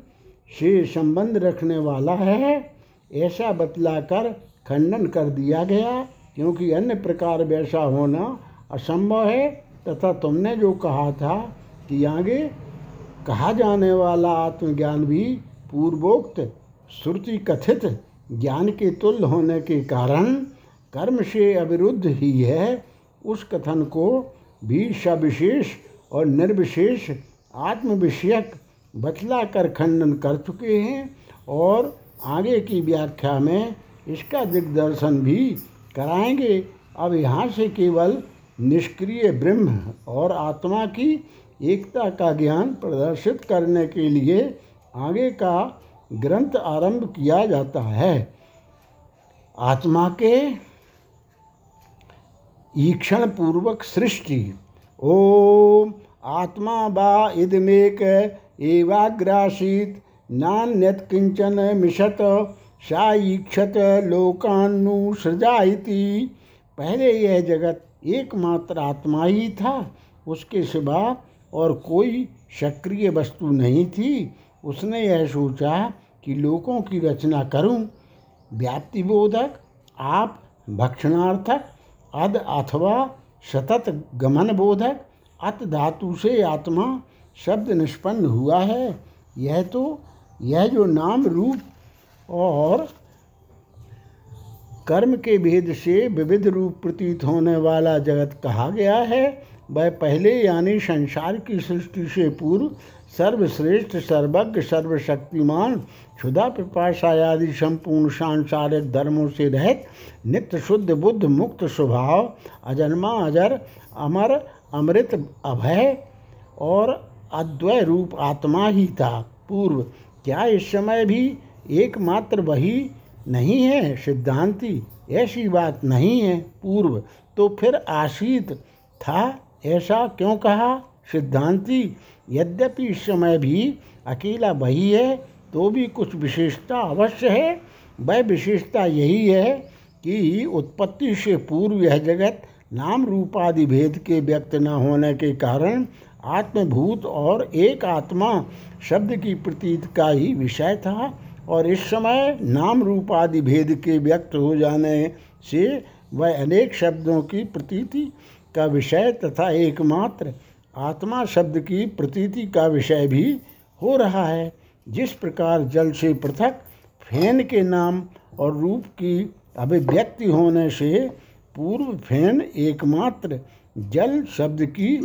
से संबंध रखने वाला है। ऐसा बतलाकर खंडन कर दिया गया, क्योंकि अन्य प्रकार वैसा होना असंभव है। तथा तुमने जो कहा था कि आगे कहा जाने वाला आत्मज्ञान भी पूर्वोक्त श्रुति कथित ज्ञान के तुल्य होने के कारण कर्म से अविरुद्ध ही है। उस कथन को भी सविशेष और निर्विशेष आत्मविषयक बतला कर खंडन कर चुके हैं और आगे की व्याख्या में इसका दिग्दर्शन भी कराएँगे। अब यहाँ से केवल निष्क्रिय ब्रह्म और आत्मा की एकता का ज्ञान प्रदर्शित करने के लिए आगे का ग्रंथ आरंभ किया जाता है। आत्मा के ईक्षण पूर्वक सृष्टि। ओम आत्मा बा इदमेक एवाग्रासीत नान्यत किंचन मिशत सा ईक्षत लोकानुसृजा पहले यह जगत एकमात्र आत्मा ही था, उसके सिवा और कोई सक्रिय वस्तु नहीं थी। उसने यह सोचा कि लोगों की रचना करूँ, व्याप्तिबोधक, आप भक्षणार्थक अद अथवा सतत गमन बोधक अत धातु से आत्मा शब्द निष्पन्न हुआ है। यह तो यह जो नाम रूप और कर्म के भेद से विविध रूप प्रतीत होने वाला जगत कहा गया है। वह पहले यानी संसार की सृष्टि से पूर्व सर्वश्रेष्ठ, सर्वज्ञ, सर्वशक्तिमान क्षुदा पिपाशा आदि संपूर्ण सांसारिक धर्मों से रहित, नित्य शुद्ध, बुद्ध मुक्त स्वभाव, अजन्मा, अजर, अमर, अमृत, अभय और अद्वय रूप आत्मा ही था। पूर्व क्या इस समय भी एकमात्र वही नहीं है सिद्धांति, ऐसी बात नहीं है पूर्व। तो फिर आशीत था, ऐसा क्यों कहा? सिद्धांति, यद्यपि इस समय भी अकेला वही है तो भी कुछ विशेषता अवश्य है। वह विशेषता यही है कि उत्पत्ति से पूर्व यह जगत नाम रूपादि भेद के व्यक्त न होने के कारण आत्मभूत और एक आत्मा शब्द की प्रतीत का ही विषय था। और इस समय नाम रूपादि भेद के व्यक्त हो जाने से वह अनेक शब्दों की प्रतीति का विषय तथा एकमात्र आत्मा शब्द की प्रतीति का विषय भी हो रहा है। जिस प्रकार जल से पृथक, फ़ैन के नाम और रूप की अभिव्यक्ति होने से पूर्व फ़ैन एकमात्र जल शब्द की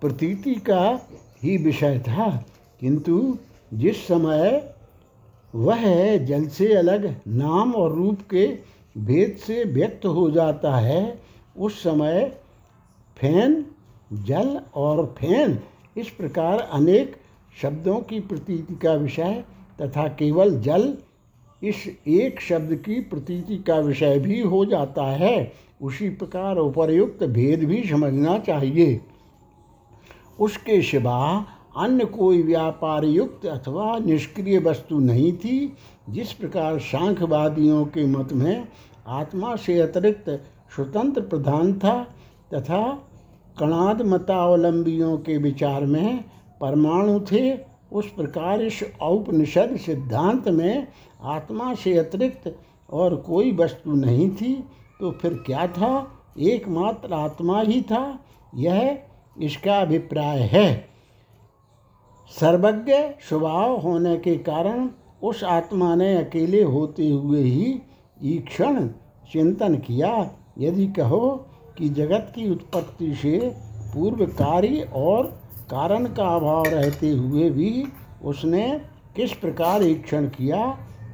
प्रतीति का ही विषय था। किंतु जिस समय वह जल से अलग नाम और रूप के भेद से व्यक्त हो जाता है। उस समय फ़ैन, जल और फ़ैन इस प्रकार अनेक शब्दों की प्रतीति का विषय तथा केवल जल इस एक शब्द की प्रतीति का विषय भी हो जाता है। उसी प्रकार उपर्युक्त भेद भी समझना चाहिए। उसके सिवा अन्य कोई व्यापार युक्त अथवा निष्क्रिय वस्तु नहीं थी, जिस प्रकार सांख्यवादियों के मत में आत्मा से अतिरिक्त स्वतंत्र प्रधान था तथा कणाद मतावलंबियों के विचार में परमाणु थे, उस प्रकार इस औपनिषद सिद्धांत में आत्मा से अतिरिक्त और कोई वस्तु नहीं थी तो फिर क्या था? एकमात्र आत्मा ही था। यह इसका अभिप्राय है। सर्वज्ञ स्वभाव होने के कारण उस आत्मा ने अकेले होते हुए ही ईक्षण चिंतन किया। यदि कहो कि जगत की उत्पत्ति से पूर्व कार्य और कारण का अभाव रहते हुए भी उसने किस प्रकार ईक्षण किया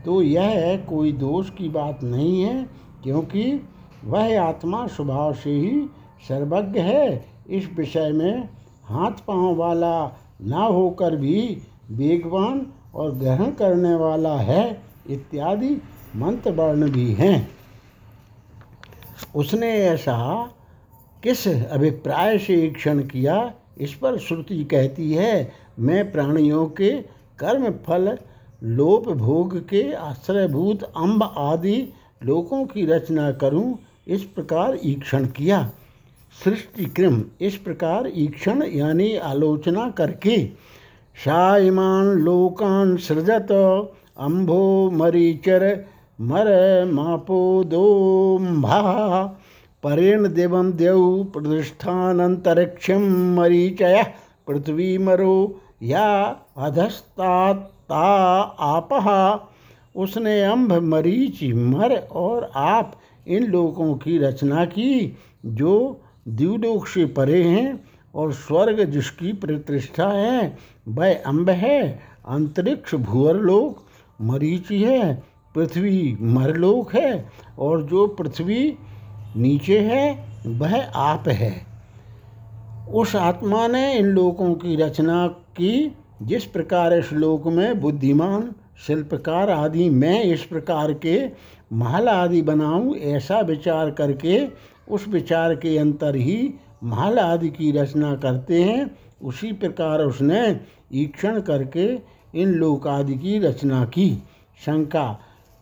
तो यह कोई दोष की बात नहीं है, क्योंकि वह आत्मा स्वभाव से ही सर्वज्ञ है। इस विषय में हाथ पाँव वाला ना होकर भी वेगवान और ग्रहण करने वाला है इत्यादि मंत्र वर्ण भी हैं। उसने ऐसा किस अभिप्राय से ईक्षण किया? इस पर श्रुति कहती है, मैं प्राणियों के कर्म, फल, लोप, भोग के आश्रयभूत अम्ब आदि लोकों की रचना करूँ। इस प्रकार ईक्षण किया। सृष्टि क्रम इस प्रकार ईक्षण यानी आलोचना करके शायमान लोकान सृजत, अम्भो मरीचर, मर मापो दोम्भा, परेण देवम देव प्रतिष्ठानंतरिक्षम मरीचय, पृथ्वी मरो या अधस्ता आपह उसने अम्भ, मरीच, मर और आप इन लोगों की रचना की, जो द्यूलोक से परे हैं और स्वर्ग जिसकी प्रतिष्ठा है, वह अम्ब है। अंतरिक्ष भूअरलोक मरीचि है, पृथ्वी मरलोक है और जो पृथ्वी नीचे है, वह आप है। उस आत्मा ने इन लोगों की रचना की, जिस प्रकार इस लोक में बुद्धिमान, शिल्पकार आदि मैं इस प्रकार के महल आदि बनाऊँ, ऐसा विचार करके उस विचार के अंतर ही महल आदि की रचना करते हैं। उसी प्रकार उसने ईक्षण करके इन लोक आदि की रचना की। शंका,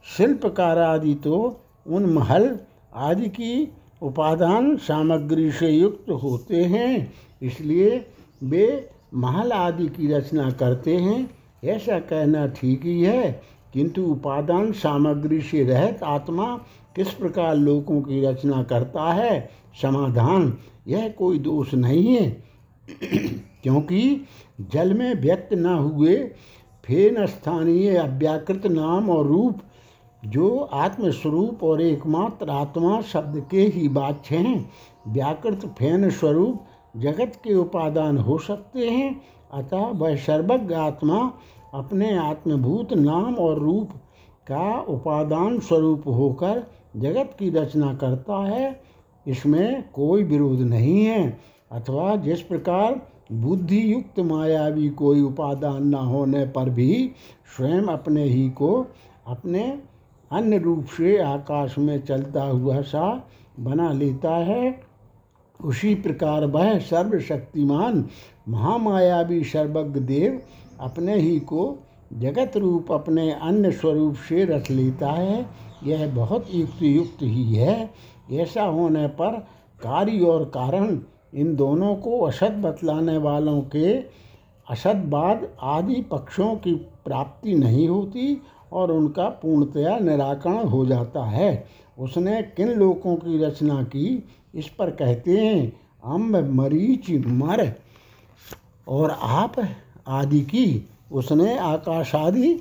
शिल्पकार आदि तो उन महल आदि की उपादान सामग्री से युक्त होते हैं, इसलिए वे महल आदि की रचना करते हैं। ऐसा कहना ठीक ही है, किंतु उपादान सामग्री से रहित आत्मा किस प्रकार लोगों की रचना करता है? समाधान। यह कोई दोष नहीं है। <clears throat> क्योंकि जल में व्यक्त न हुए, फेन स्थानीय अव्याकृत नाम और रूप, जो आत्मस्वरूप और एकमात्र आत्मा शब्द के ही बाच्य हैं। व्याकृत फेन स्वरूप जगत के उपादान हो सकते हैं, अतः वह सर्वज्ञ आत्मा अपने आत्मभूत नाम और रूप का उपादान स्वरूप होकर जगत की रचना करता है, इसमें कोई विरोध नहीं है। अथवा जिस प्रकार बुद्धि युक्त मायावी कोई उपादान न होने पर भी स्वयं अपने ही को अपने अन्य रूप से आकाश में चलता हुआ सा बना लेता है, उसी प्रकार वह सर्वशक्तिमान महामायावी सर्वज्ञ देव अपने ही को जगत रूप अपने अन्य स्वरूप से रच लेता है, यह बहुत युक्त युक्त ही है। ऐसा होने पर कार्य और कारण इन दोनों को असत बतलाने वालों के असतवाद आदि पक्षों की प्राप्ति नहीं होती और उनका पूर्णतया निराकरण हो जाता है। उसने किन लोगों की रचना की, इस पर कहते हैं, अम्ब, मरीच, मर और आप आदि की। उसने आकाश आदि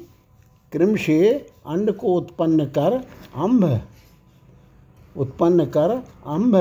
क्रम से अंड को उत्पन्न कर अम्भ उत्पन्न कर अम्भ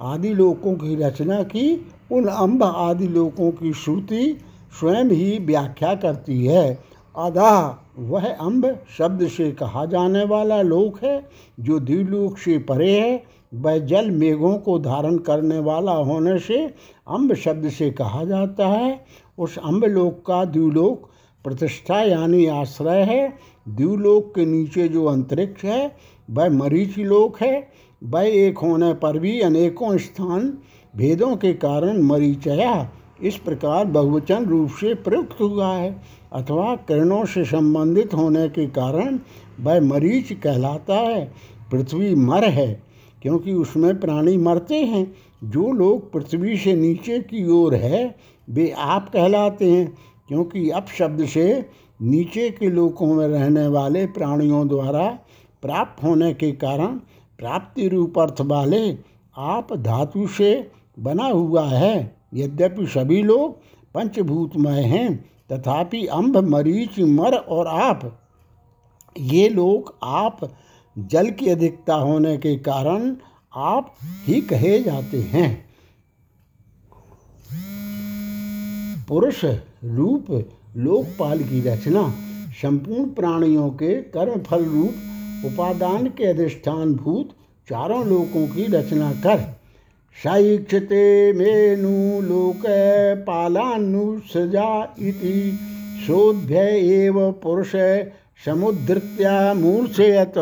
आदि लोकों की रचना की। उन अम्ब आदि लोकों की श्रुति स्वयं ही व्याख्या करती है। आधा वह अम्ब शब्द से कहा जाने वाला लोक है, जो द्विलोक से परे है। वह जल मेघों को धारण करने वाला होने से अम्ब शब्द से कहा जाता है। उस अम्बलोक का द्व्यूलोक प्रतिष्ठा यानी आश्रय है। द्व्यूलोक के नीचे जो अंतरिक्ष है, वह मरीच लोक है। वह एक होने पर भी अनेकों स्थान भेदों के कारण मरीचया इस प्रकार बहुवचन रूप से प्रयुक्त हुआ है, अथवा किरणों से संबंधित होने के कारण वह मरीच कहलाता है। पृथ्वी मर है, क्योंकि उसमें प्राणी मरते हैं। जो लोग पृथ्वी से नीचे की ओर है वे आप कहलाते हैं, क्योंकि अप शब्द से नीचे के लोकों में रहने वाले प्राणियों द्वारा प्राप्त होने के कारण प्राप्ति रूप अर्थ वाले आप धातु से बना हुआ है। यद्यपि सभी लोग पंचभूतमय हैं, तथापि अम्ब मरीच, मर और आप, ये लोग आप जल की अधिकता होने के कारण आप ही कहे जाते हैं। पुरुष, रूप, लोकपाल की रचना, संपूर्ण प्राणियों के कर्म फल रूप उपादान के अधिष्ठान भूत चारों लोकों की रचना कर। साइक्षते मेनु लोक पालानुसृजा इति। शोध्य एव पुरुष समुद्रत्या मूर्छयत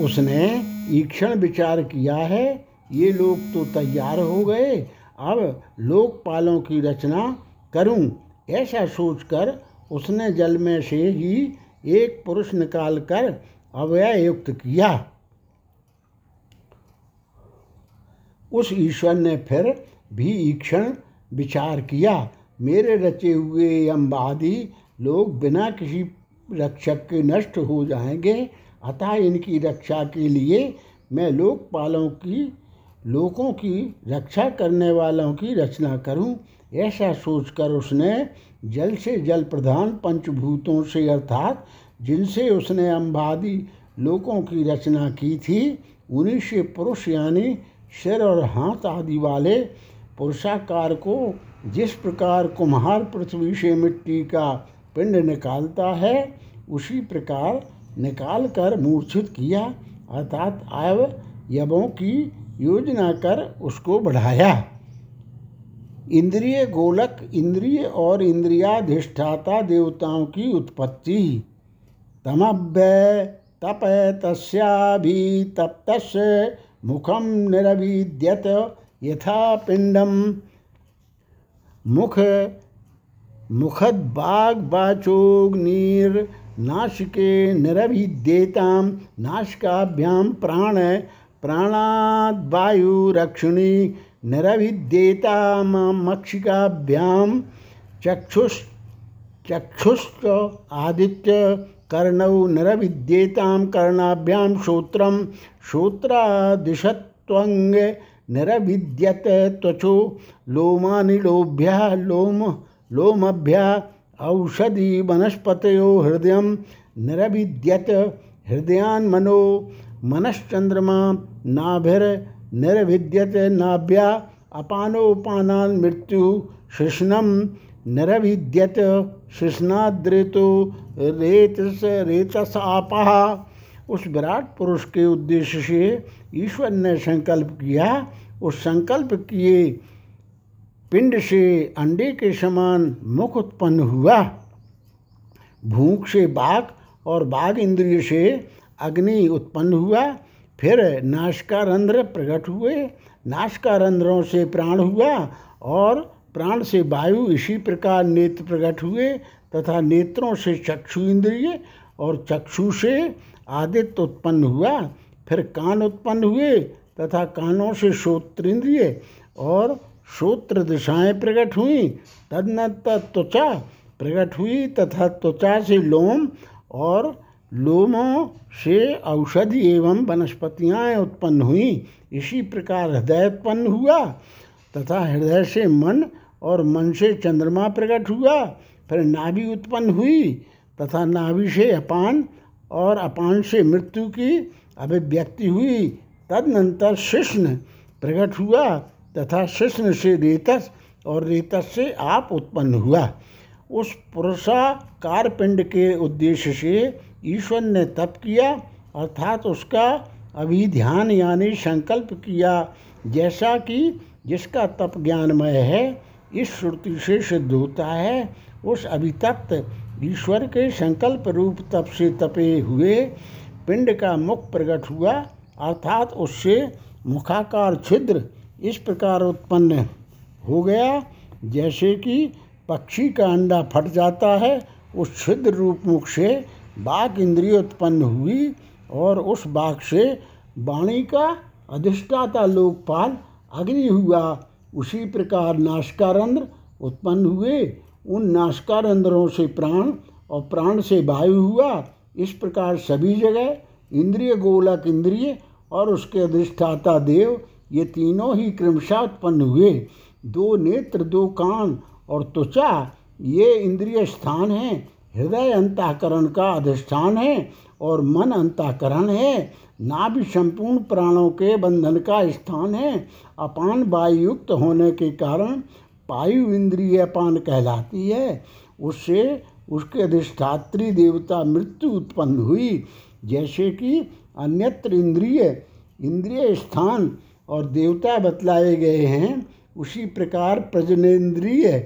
उसने ईक्षण विचार किया है, ये लोग तो तैयार हो गए अब लोकपालों की रचना करूँ, ऐसा सोचकर उसने जल में से ही एक पुरुष निकालकर अवय युक्त किया। उस ईश्वर ने फिर भी ईक्षण विचार किया। मेरे रचे हुए अम्बादी लोग बिना किसी रक्षक के नष्ट हो जाएँगे, अतः इनकी रक्षा के लिए मैं लोकपालों की लोगों की रक्षा करने वालों की रचना करूँ, ऐसा सोचकर उसने जल से जल प्रधान पंचभूतों से अर्थात जिनसे उसने अम्बादी लोगों की रचना की थी, उन्हीं से पुरुष यानी सिर और हाथ आदि वाले पुरुषाकार को जिस प्रकार कुम्हार पृथ्वी से मिट्टी का पिंड निकालता है, उसी प्रकार निकाल कर मूर्छित किया, अर्थात अवयवों की योजना कर उसको बढ़ाया। इंद्रिय गोलक, इंद्रिय और इंद्रियाधिष्ठाता देवताओं की उत्पत्ति। तमव्य तप तस्याभि तप्त मुखम निरविद्यत यथा पिंडम मुख मुखद्बाग्वाचोग्निर् नाशिके निरभिद्येतां, नाशिकाभ्यां प्राण प्राणाद्वायुरक्षिणी निरभिद्येतामक्षिकाभ्यां चक्षुष चक्षुष्क आदित्य कर्णौ निरभिद्येतां कर्णाभ्यां श्रोत्रं श्रोत्रादिशत्वङ्ग निरभिद्यत त्वचो लोमानिलोभ्य लोम लोमभ्या औषधि वनस्पतयो हृदय निरभिद्यत हृदयान मनो मनश्चंद्रमा नाभिर निर्भिद्यत नाभ्या अपानोपानान मृत्यु शिष्णम निरभिद्यत शिष्णाद्रेतो रेतस रेतस आपा उस विराट पुरुष के उद्देश्य से ईश्वर ने संकल्प किया। उस संकल्प किए पिंड से अंडे के समान मुख उत्पन्न हुआ। भूख से बाघ और बाघ इंद्रिय से अग्नि उत्पन्न हुआ, फिर नाशकारंध्र प्रकट हुए। नाशकारंध्रों से प्राण हुआ और प्राण से वायु इसी प्रकार नेत्र प्रकट हुए तथा नेत्रों से चक्षु इंद्रिय और चक्षु से आदित्य उत्पन्न हुआ। फिर कान उत्पन्न हुए तथा कानों से श्रोत्र इंद्रिय और श्रोत्र दिशाएँ प्रकट हुई। तदनंतर त्वचा प्रकट हुई तथा त्वचा से लोम और लोमों से औषधि एवं वनस्पतियाँ उत्पन्न हुई। इसी प्रकार हृदय उत्पन्न हुआ, तथा हृदय से मन और मन से चंद्रमा प्रकट हुआ, फिर नाभि उत्पन्न हुई, तथा नाभि से अपान और अपान से मृत्यु की अभिव्यक्ति हुई। तदनंतर शिष्ण प्रकट हुआ, तथा शिष्ण से रेतस और रेतस से आप उत्पन्न हुआ। उस पुरुषाकार पिंड के उद्देश्य से ईश्वर ने तप किया, अर्थात उसका अभिध्यान यानी संकल्प किया। जैसा कि जिसका तप ज्ञानमय है, इस श्रुति से सिद्ध होता है, उस अभितप्त ईश्वर के संकल्प रूप तप से तपे हुए पिंड का मुख प्रकट हुआ, अर्थात उससे मुखाकार छिद्र इस प्रकार उत्पन्न हो गया, जैसे कि पक्षी का अंडा फट जाता है, उस छिद्र रूप मुख से बाघ इंद्रिय उत्पन्न हुई और उस बाघ से वाणी का अधिष्ठाता लोकपाल अग्नि हुआ। उसी प्रकार नाशकारंध्र उत्पन्न हुए। उन नाशकारंध्रों से प्राण और प्राण से वायु हुआ। इस प्रकार सभी जगह इंद्रिय, गोलक इंद्रिय और उसके अधिष्ठाता देव ये तीनों ही क्रमशः उत्पन्न हुए। दो नेत्र, दो कान और त्वचा ये इंद्रिय स्थान हैं। हृदय अंतःकरण का अधिष्ठान है और मन अंतःकरण है। नाभि संपूर्ण प्राणों के बंधन का स्थान है। अपान वायुयुक्त होने के कारण पायु इंद्रिय अपान कहलाती है। उससे उसके अधिष्ठात्री देवता मृत्यु उत्पन्न हुई। जैसे कि अन्यत्र इंद्रिय इंद्रिय स्थान और देवता बतलाए गए हैं, उसी प्रकार प्रजनेन्द्रिय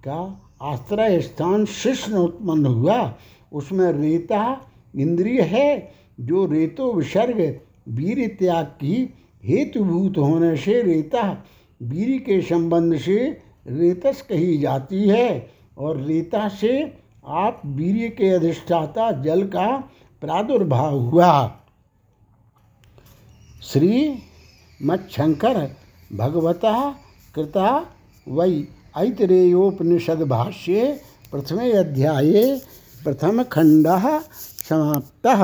का आश्रय स्थान शिष्ण उत्पन्न हुआ। उसमें रेता इंद्रिय है, जो रेतो विसर्ग, वीर त्याग की हेतुभूत होने से रेता, वीर के संबंध से रेतस कही जाती है और रेता से आप वीर के अधिष्ठाता जल का प्रादुर्भाव हुआ। श्री मच्छंकर भगवता कृता वै ऐतरेयोपनिषद भाष्ये प्रथमे अध्याये प्रथम खंड समाप्तः।